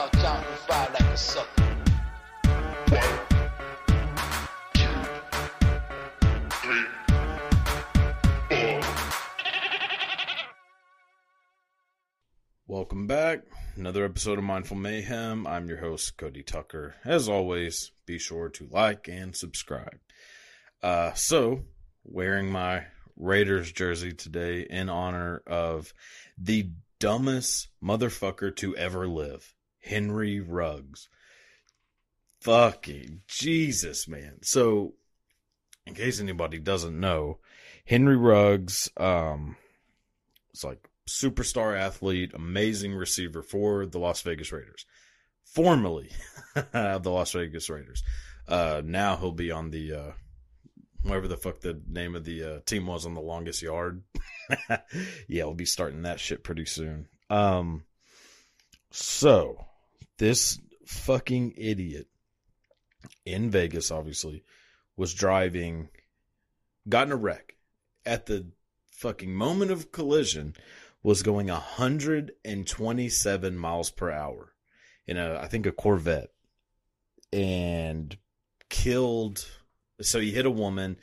Like a sucker. Welcome back. Another episode of Mindful Mayhem. I'm your host, Cody Tucker. As always, be sure to like and subscribe. Uh, so, wearing my Raiders jersey today in honor of the dumbest motherfucker to ever live, Henry Ruggs. Fucking Jesus, man. So, in case anybody doesn't know, Henry Ruggs, um, it's like superstar athlete, amazing receiver for the Las Vegas Raiders. Formerly of the Las Vegas Raiders. Uh, now he'll be on the, uh, whatever the fuck the name of the uh, team was on the longest yard. yeah, we'll be starting that shit pretty soon. Um, so this fucking idiot in Vegas, obviously, was driving, got in a wreck. At the fucking moment of collision was going 127 miles per hour in a I think a Corvette and killed so he hit a woman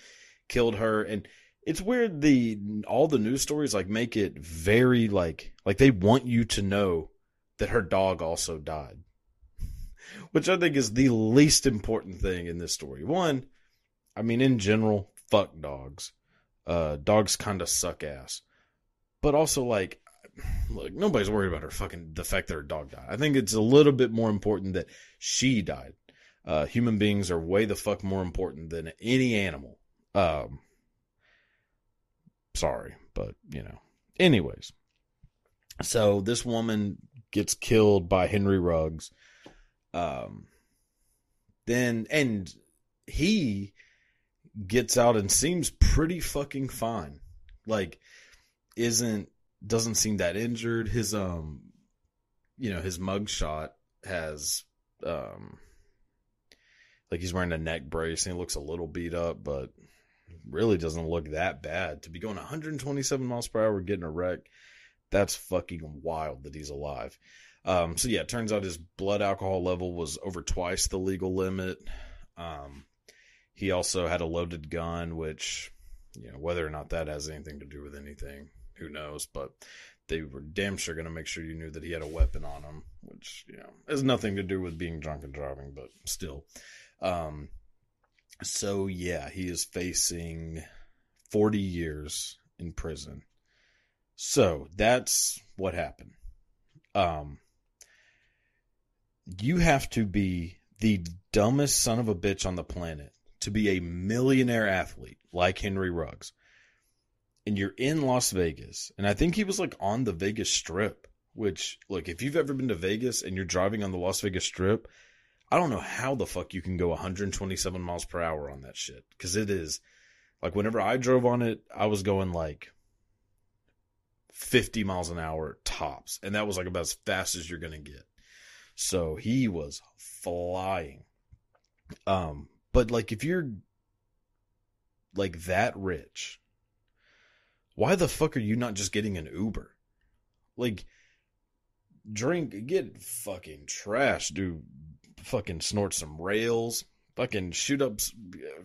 killed her and it's weird the all the news stories like make it very like like they want you to know that her dog also died which I think is the least important thing in this story. One I mean in general fuck dogs. Uh dogs kind of suck ass. But also like look nobody's worried about her fucking the fact that her dog died. I think it's a little bit more important that she died. Uh human beings are way the fuck more important than any animal. Um sorry but you know. Anyways so this woman gets killed by henry ruggs um then and he gets out and seems pretty fucking fine like isn't doesn't seem that injured. His um you know, his mugshot has um like he's wearing a neck brace and he looks a little beat up, but really doesn't look that bad. To be going 127 miles per hour getting a wreck, that's fucking wild that he's alive. Um so yeah, it turns out his blood alcohol level was over twice the legal limit. Um he also had a loaded gun, which you know, whether or not that has anything to do with anything, who knows? But they were damn sure going to make sure you knew that he had a weapon on him, which you know has nothing to do with being drunk and driving, but still. Um, so yeah, he is facing forty years in prison. So that's what happened. Um, you have to be the dumbest son of a bitch on the planet to be a millionaire athlete like Henry Ruggs and you're in Las Vegas, and I think he was like on the Vegas Strip, which, look, if you've ever been to Vegas and you're driving on the Las Vegas Strip, I don't know how the fuck you can go 127 miles per hour on that shit. Cause it is like whenever I drove on it, I was going like 50 miles an hour tops. And that was like about as fast as you're going to get. So he was flying. Um, but like if you're like that rich, why the fuck are you not just getting an Uber? Like, drink, get fucking trash, do fucking snort some rails, fucking shoot up,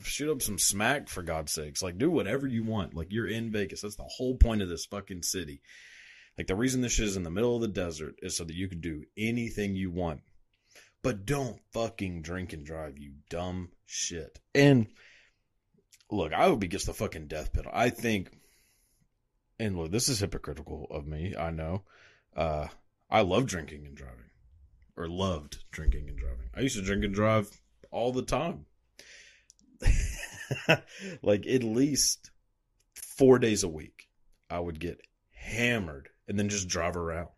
shoot up some smack for God's sakes. Like, do whatever you want. Like, you're in Vegas. That's the whole point of this fucking city. Like, the reason this shit is in the middle of the desert is so that you can do anything you want. But don't fucking drink and drive, you dumb shit. And look, I hope he gets the fucking death penalty. I think and look, this is hypocritical of me. I know. Uh, I love drinking and driving, or loved drinking and driving. I used to drink and drive all the time, like at least four days a week. I would get hammered and then just drive around.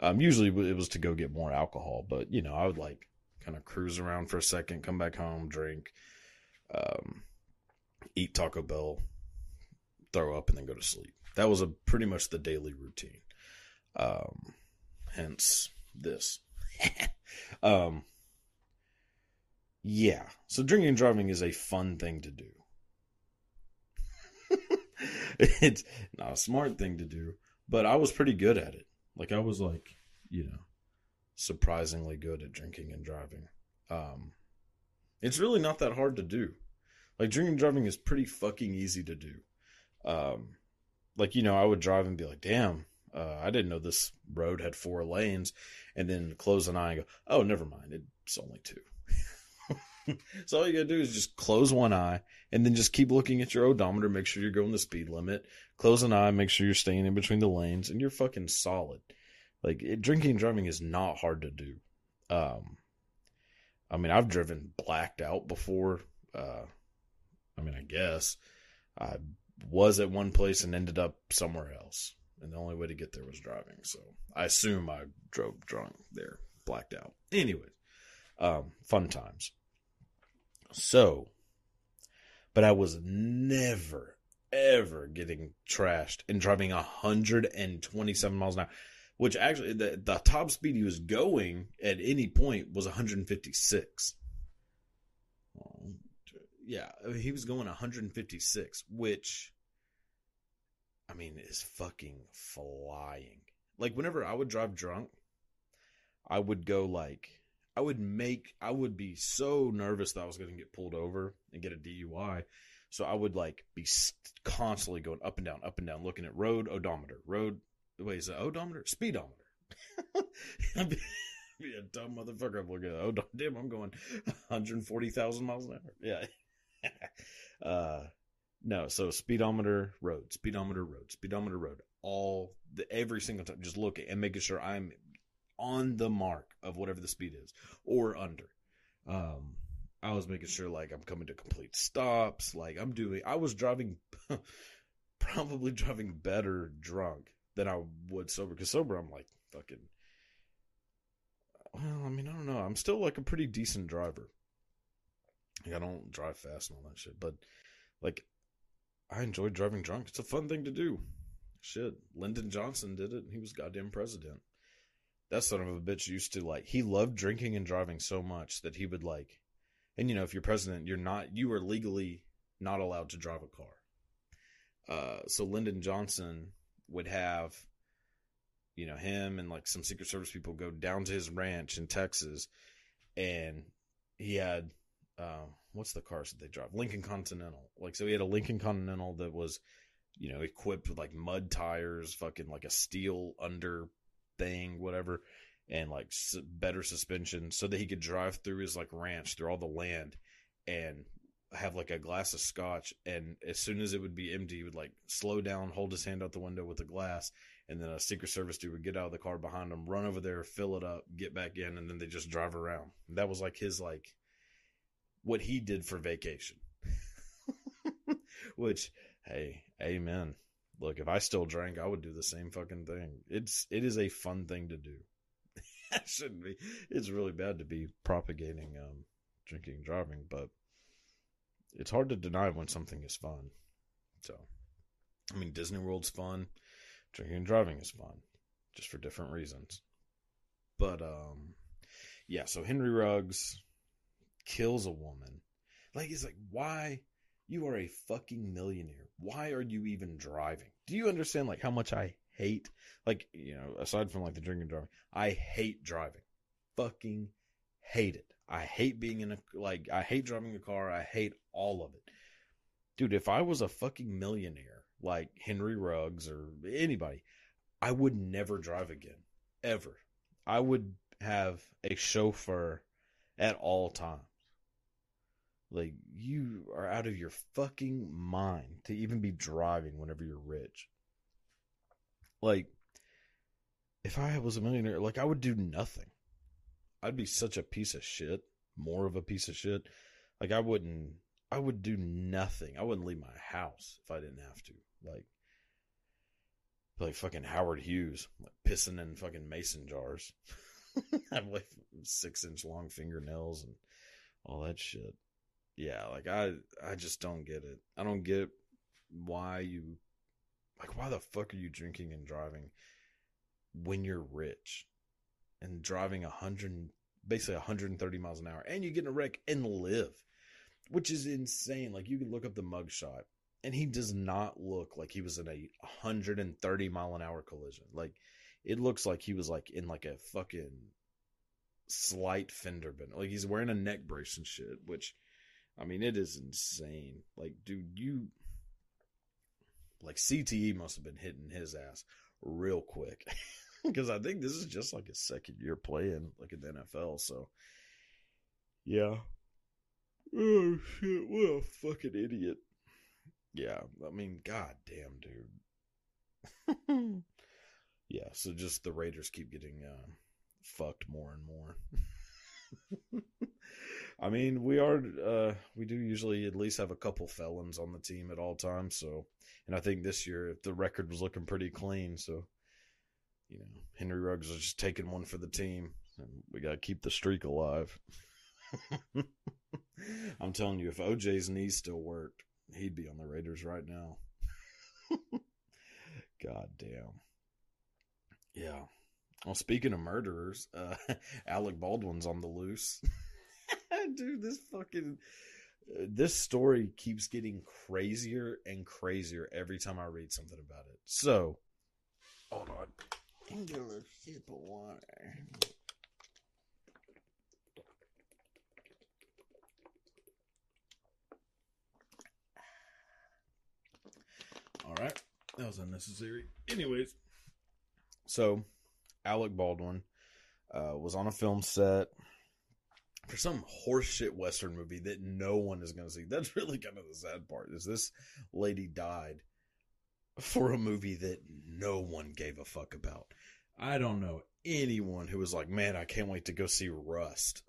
Um, usually it was to go get more alcohol, but you know, I would like kind of cruise around for a second, come back home, drink, um, eat Taco Bell, throw up, and then go to sleep. That was a pretty much the daily routine. Um, hence this. um, yeah. So drinking and driving is a fun thing to do. it's not a smart thing to do, but I was pretty good at it. Like I was like, you know, surprisingly good at drinking and driving. Um, it's really not that hard to do. Like drinking and driving is pretty fucking easy to do. Um, like you know, I would drive and be like, "Damn, uh, I didn't know this road had four lanes," and then close an eye and go, "Oh, never mind, it's only two. so all you gotta do is just close one eye and then just keep looking at your odometer, make sure you're going the speed limit. Close an eye, make sure you're staying in between the lanes, and you're fucking solid. Like it, drinking and driving is not hard to do. Um, I mean, I've driven blacked out before. Uh, I mean, I guess I was at one place and ended up somewhere else, and the only way to get there was driving. So I assume I drove drunk there, blacked out. Anyways, um, fun times. So, but I was never, ever getting trashed and driving 127 miles an hour, which actually the, the top speed he was going at any point was 156. Yeah, he was going 156, which, I mean, is fucking flying. Like, whenever I would drive drunk, I would go like I would make I would be so nervous that I was going to get pulled over and get a DUI. So I would like be constantly going up and down, up and down, looking at road odometer, road. Wait, is it odometer? Speedometer. I'd be, be a dumb motherfucker. I'm looking at oh damn, I'm going 140,000 miles an hour. Yeah. uh, no, so speedometer, road, speedometer, road, speedometer, road. All the every single time, just looking and making sure I'm on the mark of whatever the speed is or under. Um, I was making sure like I'm coming to complete stops. Like I'm doing, I was driving, probably driving better drunk than I would sober. Cause sober, I'm like fucking, well, I mean, I don't know. I'm still like a pretty decent driver. Like, I don't drive fast and all that shit, but like I enjoy driving drunk. It's a fun thing to do. Shit, Lyndon Johnson did it. and He was goddamn president that son of a bitch used to like he loved drinking and driving so much that he would like and you know if you're president you're not you are legally not allowed to drive a car. Uh so lyndon johnson would have you know him and like some secret service people go down to his ranch in texas and he had uh, what's the cars that they drive? Lincoln continental. Like so he had a lincoln continental that was you know equipped with like mud tires fucking like a steel under thing, whatever, and like better suspension so that he could drive through his like ranch through all the land and have like a glass of scotch and as soon as it would be empty he would like slow down hold his hand out the window with the glass and then a secret service dude would get out of the car behind him run over there fill it up get back in and then they just drive around. That was like his like what he did for vacation. Which hey amen look, if I still drank, I would do the same fucking thing. It's it is a fun thing to do. it shouldn't be. It's really bad to be propagating um, drinking and driving, but it's hard to deny when something is fun. So, I mean, Disney World's fun. Drinking and driving is fun, just for different reasons. But um, yeah. So Henry Ruggs kills a woman. Like, it's like why you are a fucking millionaire. Why are you even driving? Do you understand like how much I hate like, you know, aside from like the drinking and driving, I hate driving. Fucking hate it. I hate being in a like I hate driving a car. I hate all of it. Dude, if I was a fucking millionaire like Henry Ruggs or anybody, I would never drive again. Ever. I would have a chauffeur at all times. Like you are out of your fucking mind to even be driving whenever you're rich. Like if I was a millionaire, like I would do nothing. I'd be such a piece of shit, more of a piece of shit. Like I wouldn't I would do nothing. I wouldn't leave my house if I didn't have to. Like like fucking Howard Hughes, like pissing in fucking mason jars. I have like six inch long fingernails and all that shit. Yeah, like I I just don't get it. I don't get why you like why the fuck are you drinking and driving when you're rich and driving a hundred basically 130 miles an hour and you get in a wreck and live, which is insane. Like you can look up the mugshot and he does not look like he was in a 130 mile an hour collision. Like it looks like he was like in like a fucking slight fender bend. Like he's wearing a neck brace and shit, which I mean it is insane. Like dude, you like CTE must have been hitting his ass real quick. Because I think this is just like his second year playing like in the NFL, so yeah. Oh shit, what a fucking idiot. Yeah, I mean, goddamn, dude. yeah, so just the Raiders keep getting uh, fucked more and more. I mean, we are uh, we do usually at least have a couple felons on the team at all times. So, and I think this year the record was looking pretty clean. So, you know, Henry Ruggs is just taking one for the team, we got to keep the streak alive. I'm telling you, if OJ's knees still worked, he'd be on the Raiders right now. God damn. Yeah. Well, speaking of murderers, uh, Alec Baldwin's on the loose. Dude, this fucking uh, this story keeps getting crazier and crazier every time I read something about it. So, hold on. I'm gonna sip of water. All right, that was unnecessary. Anyways, so Alec Baldwin uh, was on a film set for some horseshit western movie that no one is going to see. That's really kind of the sad part. Is this lady died for a movie that no one gave a fuck about? I don't know anyone who was like, "Man, I can't wait to go see Rust."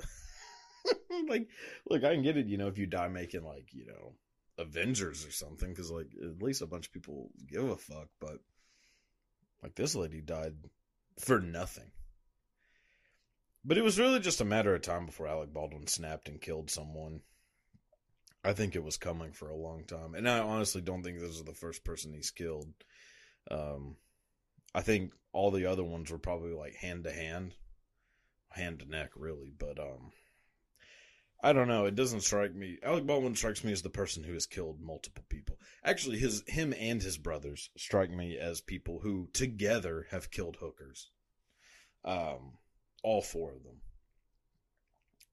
like, look, I can get it. You know, if you die making like you know Avengers or something, because like at least a bunch of people give a fuck. But like this lady died for nothing. But it was really just a matter of time before Alec Baldwin snapped and killed someone. I think it was coming for a long time, and I honestly don't think this is the first person he's killed. Um, I think all the other ones were probably like hand to hand, hand to neck, really. But um, I don't know. It doesn't strike me. Alec Baldwin strikes me as the person who has killed multiple people. Actually, his him and his brothers strike me as people who together have killed hookers. Um, all four of them.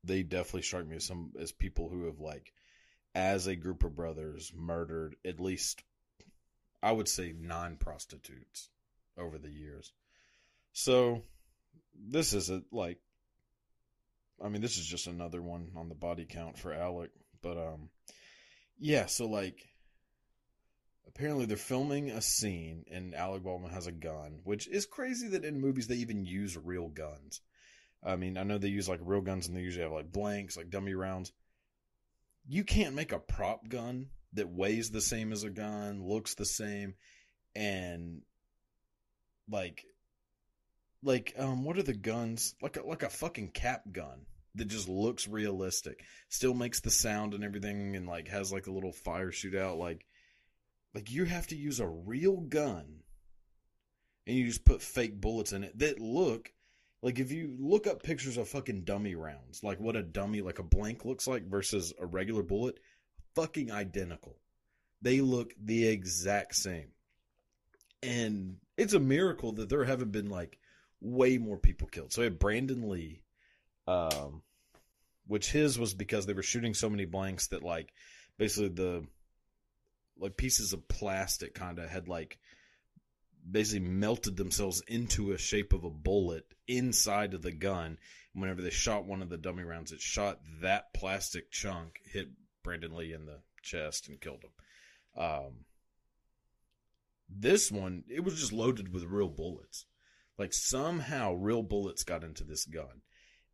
They definitely strike me as some as people who have like, as a group of brothers, murdered at least, I would say, nine prostitutes over the years. So, this isn't like I mean, this is just another one on the body count for Alec. But um yeah, so like apparently they're filming a scene and Alec Baldwin has a gun, which is crazy that in movies they even use real guns. I mean, I know they use like real guns and they usually have like blanks, like dummy rounds. You can't make a prop gun that weighs the same as a gun, looks the same, and like like um what are the guns? Like a, like a fucking cap gun that just looks realistic still makes the sound and everything and like has like a little fire shootout like like you have to use a real gun and you just put fake bullets in it that look like if you look up pictures of fucking dummy rounds like what a dummy like a blank looks like versus a regular bullet fucking identical. They look the exact same. And it's a miracle that there haven't been like way more people killed. So we had Brandon Lee, um, which his was because they were shooting so many blanks that like basically the like pieces of plastic kind of had like basically melted themselves into a shape of a bullet inside of the gun. Whenever they shot one of the dummy rounds, it shot that plastic chunk, hit Brandon Lee in the chest and killed him. Um, this one, it was just loaded with real bullets. Like somehow real bullets got into this gun.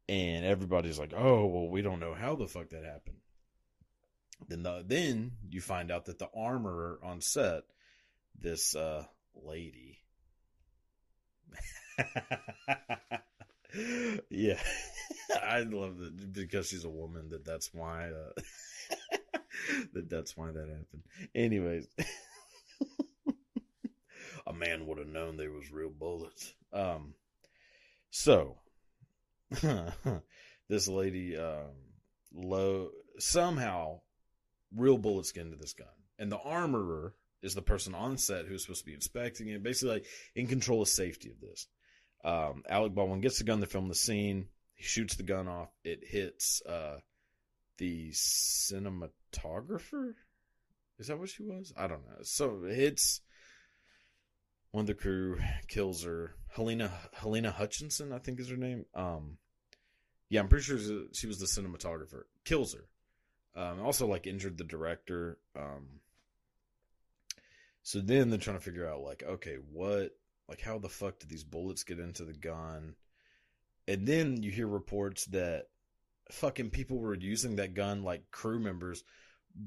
And everybody's like, oh, well, we don't know how the fuck that happened. Then the, then you find out that the armorer on set, this uh, lady, yeah, I love that because she's a woman. That that's why. Uh, that that's why that happened. Anyways, a man would have known there was real bullets. Um, so this lady, um, low somehow, real bullets get into this gun, and the armorer is the person on set who's supposed to be inspecting it, basically like in control of safety of this. Um, Alec Baldwin gets the gun to film the scene. He shoots the gun off. It hits uh, the cinematographer. Is that what she was? I don't know. So it hits one of the crew, kills her. Helena Helena Hutchinson, I think is her name. Um, yeah, I'm pretty sure she was the cinematographer. Kills her. Um, also like injured the director. Um, so then they're trying to figure out like, okay, what, like, how the fuck did these bullets get into the gun? And then you hear reports that fucking people were using that gun like crew members,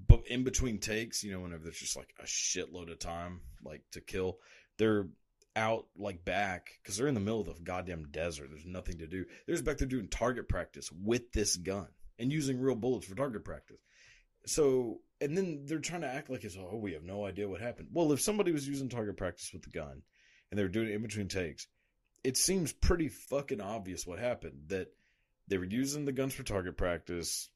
but in between takes, you know, whenever there's just like a shitload of time, like to kill, they're out like back because they're in the middle of the goddamn desert. There's nothing to do. There's back there doing target practice with this gun and using real bullets for target practice. So, and then they're trying to act like it's, oh, we have no idea what happened. Well, if somebody was using target practice with the gun and they were doing it in between takes, it seems pretty fucking obvious what happened. That they were using the guns for target practice.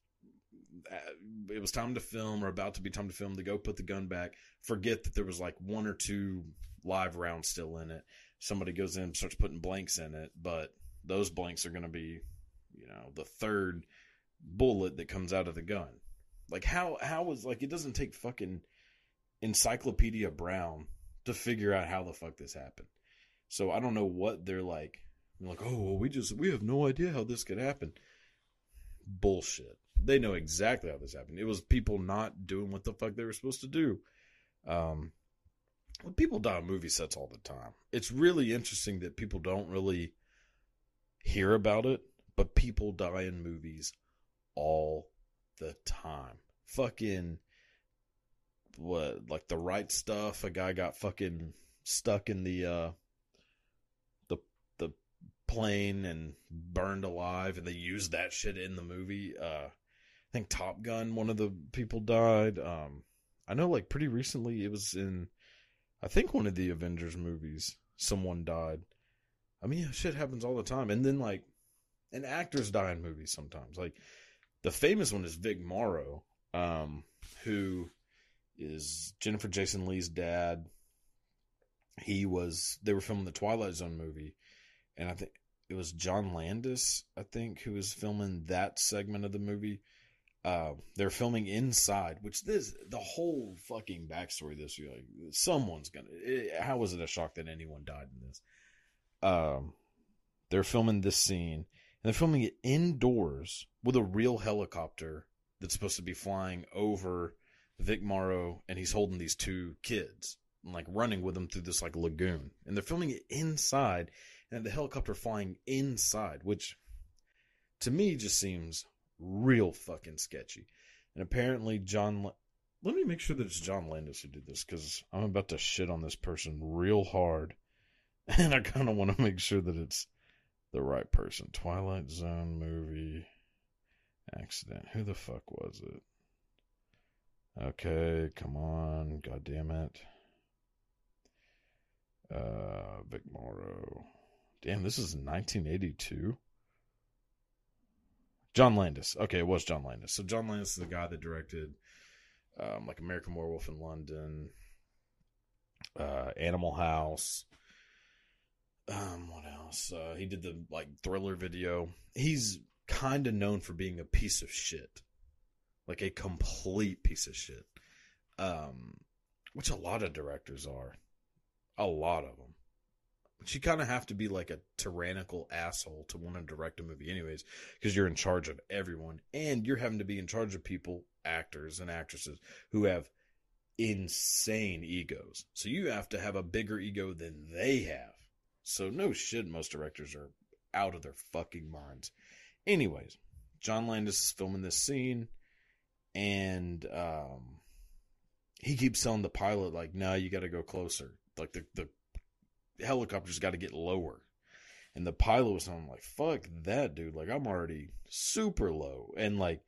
Uh, it was time to film or about to be time to film. to go put the gun back, forget that there was like one or two live rounds still in it. Somebody goes in, starts putting blanks in it, but those blanks are going to be, you know, the third bullet that comes out of the gun. Like how how was like it doesn't take fucking Encyclopedia Brown to figure out how the fuck this happened. So I don't know what they're like. They're like, oh, well, we just we have no idea how this could happen. Bullshit. They know exactly how this happened. It was people not doing what the fuck they were supposed to do. Um, people die on movie sets all the time. It's really interesting that people don't really hear about it, but people die in movies all the time. Fucking what like the right stuff, a guy got fucking stuck in the uh the the plane and burned alive and they used that shit in the movie. Uh I think Top Gun, one of the people died. Um I know like pretty recently it was in I think one of the Avengers movies, someone died. I mean, shit happens all the time. And then like and actors die in movies sometimes. Like the famous one is Vic Morrow, um, who is Jennifer Jason Leigh's dad. He was they were filming the Twilight Zone movie, and I think it was John Landis, I think, who was filming that segment of the movie. Uh, they're filming inside, which this the whole fucking backstory. This you're like someone's gonna. It, how was it a shock that anyone died in this? Um, they're filming this scene, and they're filming it indoors with a real helicopter that's supposed to be flying over Vic Morrow, and he's holding these two kids, and like running with them through this like lagoon, and they're filming it inside, and the helicopter flying inside, which to me just seems real fucking sketchy. And apparently, John. Let me make sure that it's John Landis who did this because I'm about to shit on this person real hard, and I kind of want to make sure that it's the right person. Twilight Zone movie accident. Who the fuck was it? Okay, come on, god damn it. Uh, Vic Morrow. Damn, this is 1982. John Landis. Okay, it was John Landis. So John Landis is the guy that directed um, like American Werewolf in London, uh, Animal House, um, what else? Uh, he did the like thriller video. He's kind of known for being a piece of shit, like a complete piece of shit. Um, which a lot of directors are, a lot of them. You kind of have to be like a tyrannical asshole to want to direct a movie, anyways, because you're in charge of everyone, and you're having to be in charge of people, actors and actresses who have insane egos. So you have to have a bigger ego than they have so no shit, most directors are out of their fucking minds. Anyways, John Landis is filming this scene, and um, he keeps telling the pilot like, "No, you got to go closer." Like the the helicopter's got to get lower. And the pilot was on like, fuck that, dude. Like, I'm already super low. And like,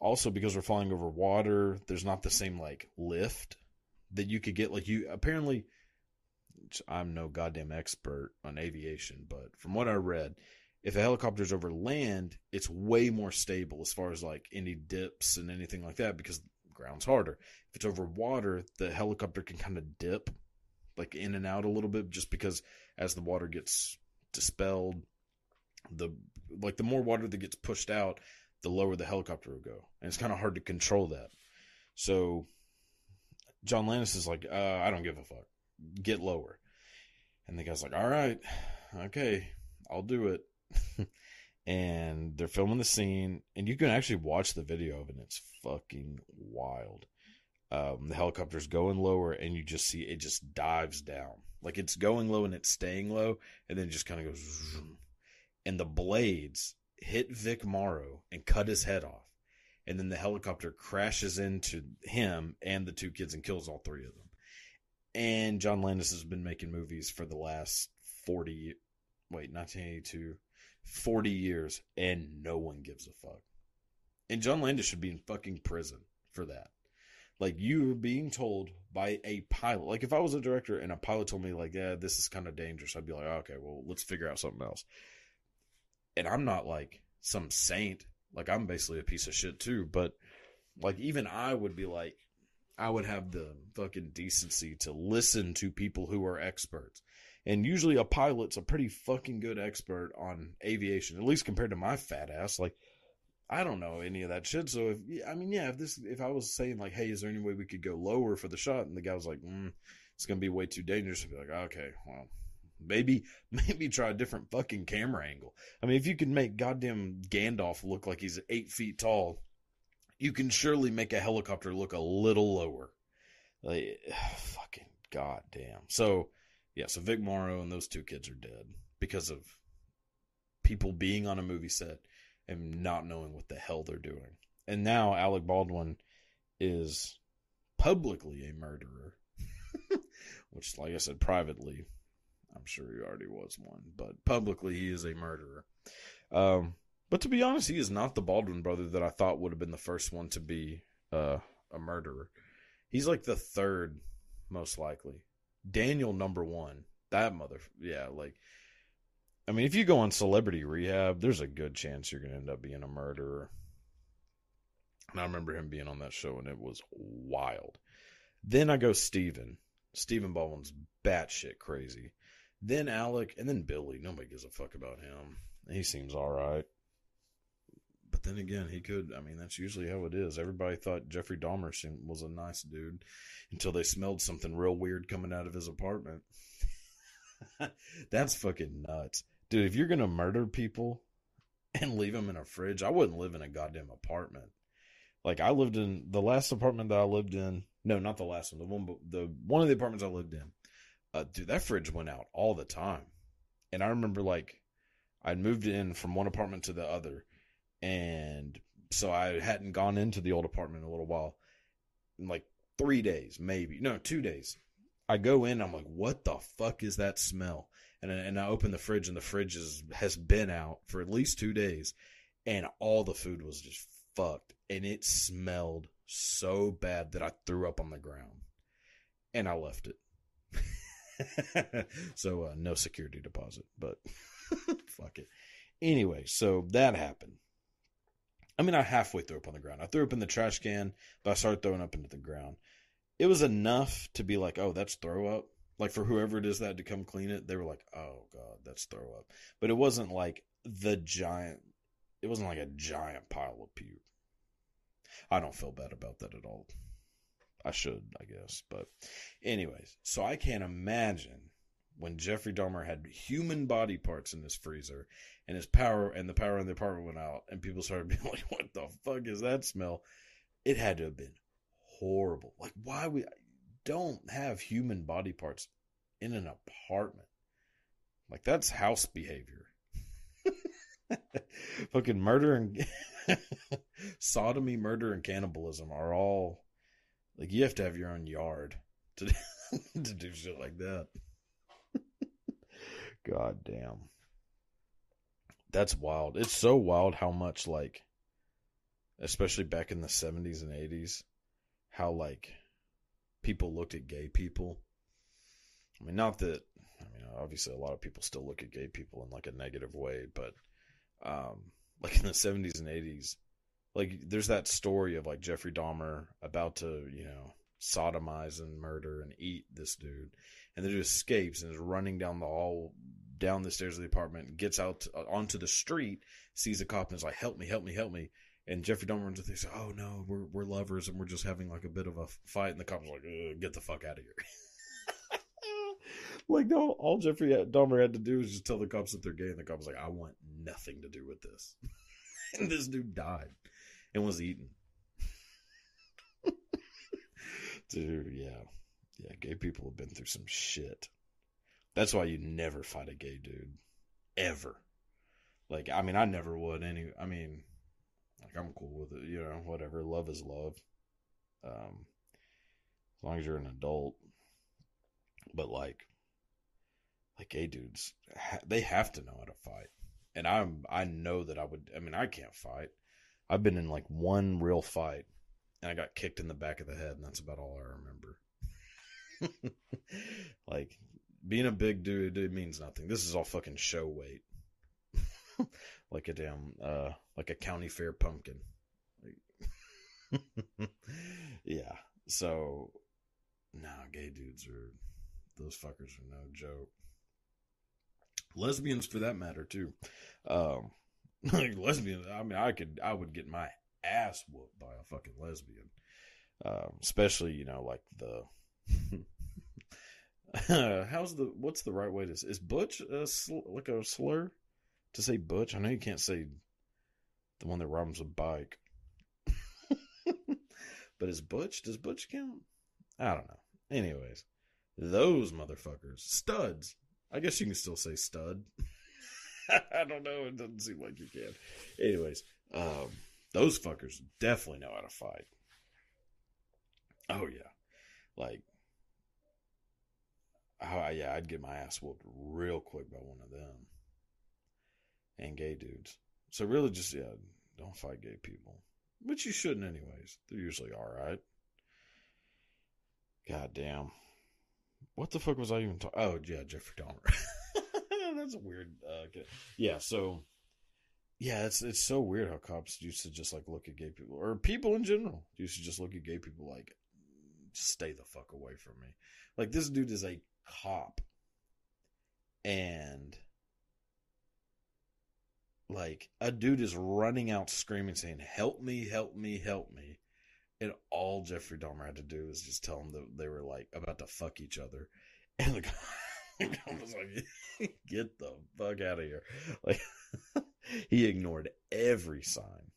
also because we're flying over water, there's not the same like lift that you could get. Like, you apparently, I'm no goddamn expert on aviation, but from what I read, if a helicopter's over land, it's way more stable as far as like any dips and anything like that because ground's harder. If it's over water, the helicopter can kind of dip like in and out a little bit just because as the water gets dispelled, the like the more water that gets pushed out, the lower the helicopter will go. And it's kind of hard to control that. So John Landis is like, uh, I don't give a fuck. Get lower. And the guy's like, all right, okay, I'll do it. and they're filming the scene, and you can actually watch the video of it. And it's fucking wild. Um, the helicopter's going lower, and you just see it just dives down. Like it's going low and it's staying low, and then it just kind of goes. And the blades hit Vic Morrow and cut his head off. And then the helicopter crashes into him and the two kids and kills all three of them. And John Landis has been making movies for the last 40, wait, 1982, 40 years, and no one gives a fuck. And John Landis should be in fucking prison for that. Like you are being told by a pilot. Like if I was a director and a pilot told me like, yeah, this is kind of dangerous, I'd be like, okay, well, let's figure out something else. And I'm not like some saint. Like I'm basically a piece of shit too. But like even I would be like, I would have the fucking decency to listen to people who are experts. And usually a pilot's a pretty fucking good expert on aviation, at least compared to my fat ass. Like, I don't know any of that shit. So if, I mean, yeah, if this, if I was saying like, hey, is there any way we could go lower for the shot? And the guy was like, mm, it's to be way too dangerous. I'd be like, okay, well, maybe, maybe try a different fucking camera angle. I mean, if you can make goddamn Gandalf look like he's eight feet tall, you can surely make a helicopter look a little lower. Like, fucking goddamn. So, yeah, so Vic Morrow and those two kids are dead because of people being on a movie set and not knowing what the hell they're doing. And now Alec Baldwin is publicly a murderer, which, like I said, privately, I'm sure he already was one, but publicly he is a murderer. Um, but to be honest, he is not the Baldwin brother that I thought would have been the first one to be uh, a murderer. He's like the third most likely. Daniel number one. That mother, yeah, like, I mean, if you go on Celebrity Rehab, there's a good chance you're gonna end up being a murderer. And I remember him being on that show, and it was wild. Then I go Steven. Stephen Baldwin's batshit crazy. Then Alec, and then Billy. Nobody gives a fuck about him. He seems all right. But then again, he could. I mean, that's usually how it is. Everybody thought Jeffrey Dahmer was a nice dude until they smelled something real weird coming out of his apartment. that's fucking nuts. Dude, if you're to murder people and leave them in a fridge, I wouldn't live in a goddamn apartment. Like I lived in the last apartment that I lived in. No, not the last one. The one, the one of the apartments I lived in. Uh, dude, that fridge went out all the time. And I remember like I'd moved in from one apartment to the other, and so I hadn't gone into the old apartment in a little while. In like three days, maybe no, two days. I go in, I'm like, what the fuck is that smell? And I- and I open the fridge, and the fridge is, has been out for at least two days, and all the food was just fucked, and it smelled so bad that I threw up on the ground, and I left it. so uh, no security deposit, but fuck it. Anyway, so that happened. I mean, I halfway threw up on the ground. I threw up in the trash can, but I started throwing up into the ground. It was enough to be like, oh, that's throw up. Like for whoever it is that had to come clean it, they were like, oh god, that's throw up. But it wasn't like the giant. It wasn't like a giant pile of puke. I don't feel bad about that at all. I should, I guess. But, anyways, so I can't imagine when Jeffrey Dahmer had human body parts in his freezer and his power and the power in the apartment went out and people started being like, what the fuck is that smell? It had to have been horrible. Like, why we don't have human body parts in an apartment? Like, that's house behavior. Fucking murder and sodomy, murder, and cannibalism are all like you have to have your own yard to to do shit like that. God damn. That's wild. It's so wild how much like especially back in the 70s and 80s how like people looked at gay people. I mean not that I mean obviously a lot of people still look at gay people in like a negative way, but um like in the 70s and 80s like there's that story of like Jeffrey Dahmer about to, you know, sodomize and murder and eat this dude, and then he escapes and is running down the hall, down the stairs of the apartment, gets out uh, onto the street, sees a cop and is like, "Help me, help me, help me!" And Jeffrey Dahmer runs him. "Oh no, we're we're lovers and we're just having like a bit of a fight." And the cop's like, "Get the fuck out of here." like no, all Jeffrey Dahmer had to do was just tell the cops that they're gay, and the cops like, "I want nothing to do with this." and this dude died and was eaten. Dude, yeah. Yeah, gay people have been through some shit. That's why you never fight a gay dude. Ever. Like, I mean, I never would any I mean, like I'm cool with it, you know, whatever. Love is love. Um as long as you're an adult. But like like gay dudes, they have to know how to fight. And I'm I know that I would I mean, I can't fight. I've been in like one real fight and I got kicked in the back of the head, and that's about all I remember. like being a big dude, it means nothing. This is all fucking show weight. like a damn, uh, like a county fair pumpkin. yeah. So, nah, gay dudes are those fuckers are no joke. Lesbians, for that matter, too. Um, lesbians, I mean, I could, I would get my ass whooped by a fucking lesbian. Um, especially, you know, like the. how's the what's the right way to is butch a sl- like a slur to say butch? I know you can't say the one that rhymes with bike, but is butch does butch count? I don't know. Anyways, those motherfuckers studs. I guess you can still say stud. I don't know. It doesn't seem like you can. Anyways, um, those fuckers definitely know how to fight. Oh yeah, like, oh yeah, I'd get my ass whooped real quick by one of them. And gay dudes. So really, just yeah, don't fight gay people, which you shouldn't anyways. They're usually all right. God damn. What the fuck was I even talking? Oh yeah, Jeffrey Dahmer. That's a weird. Uh, yeah, so yeah, it's it's so weird how cops used to just like look at gay people or people in general used to just look at gay people like stay the fuck away from me. Like this dude is a cop and like a dude is running out screaming saying help me help me help me and all jeffrey dahmer had to do was just tell him that they were like about to fuck each other and the guy, was like get the fuck out of here like he ignored every sign.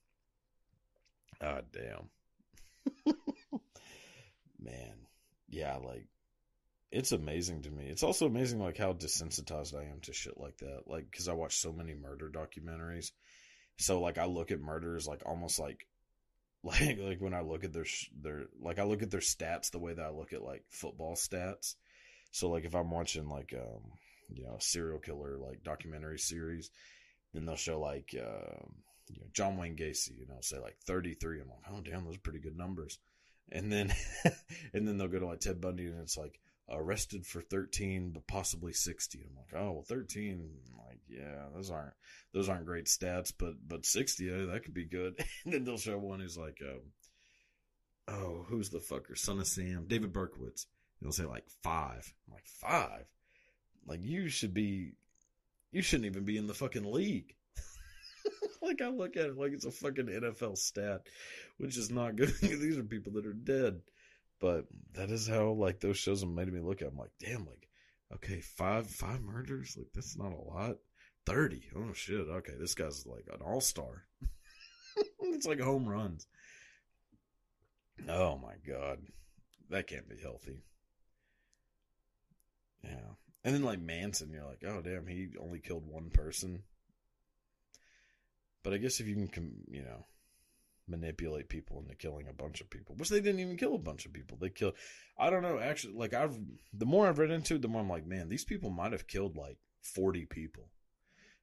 God damn. Man. Yeah, like it's amazing to me. It's also amazing like how desensitized I am to shit like that. Like cuz I watch so many murder documentaries. So like I look at murders like almost like like like when I look at their their like I look at their stats the way that I look at like football stats. So like if I'm watching like um you know, serial killer like documentary series, then they'll show like uh, you know, John Wayne Gacy, you know, say like 33. I'm like, oh damn, those are pretty good numbers. And then and then they'll go to like Ted Bundy and it's like arrested for 13 but possibly 60 i'm like oh well 13 like yeah those aren't those aren't great stats but but 60 yeah, that could be good and then they'll show one who's like um, oh who's the fucker son of sam david berkowitz they'll say like five i'm like five like you should be you shouldn't even be in the fucking league. like I look at it like it's a fucking NFL stat, which is not good. These are people that are dead. But that is how like those shows have made me look at. I'm like, damn, like, okay, five five murders, like that's not a lot. Thirty, oh shit, okay, this guy's like an all star. it's like home runs. Oh my god, that can't be healthy. Yeah. And then like Manson, you're like, oh damn, he only killed one person. But I guess if you can, you know, manipulate people into killing a bunch of people, which they didn't even kill a bunch of people. They killed, I don't know, actually, like I've, the more I've read into it, the more I'm like, man, these people might have killed like 40 people.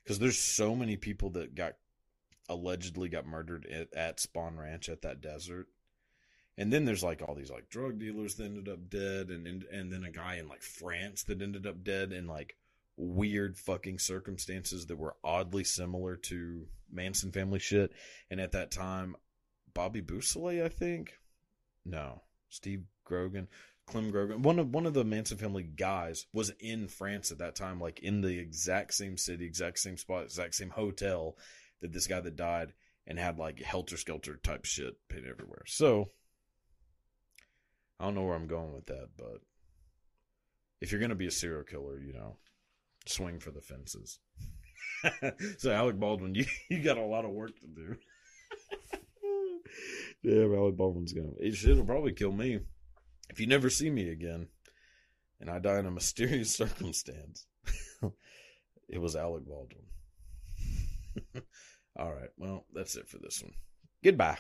Because there's so many people that got allegedly got murdered at, at Spahn Ranch at that desert. And then there's like all these like drug dealers that ended up dead, and and, and then a guy in like France that ended up dead in like weird fucking circumstances that were oddly similar to Manson family shit. And at that time, Bobby Beausoleil, I think, no, Steve Grogan, Clem Grogan, one of one of the Manson family guys was in France at that time, like in the exact same city, exact same spot, exact same hotel that this guy that died, and had like helter skelter type shit painted everywhere. So I don't know where I'm going with that, but if you're gonna be a serial killer, you know, swing for the fences. so Alec Baldwin, you you got a lot of work to do. yeah, Alec Baldwin's gonna. It'll probably kill me if you never see me again, and I die in a mysterious circumstance. it was Alec Baldwin. All right, well, that's it for this one. Goodbye.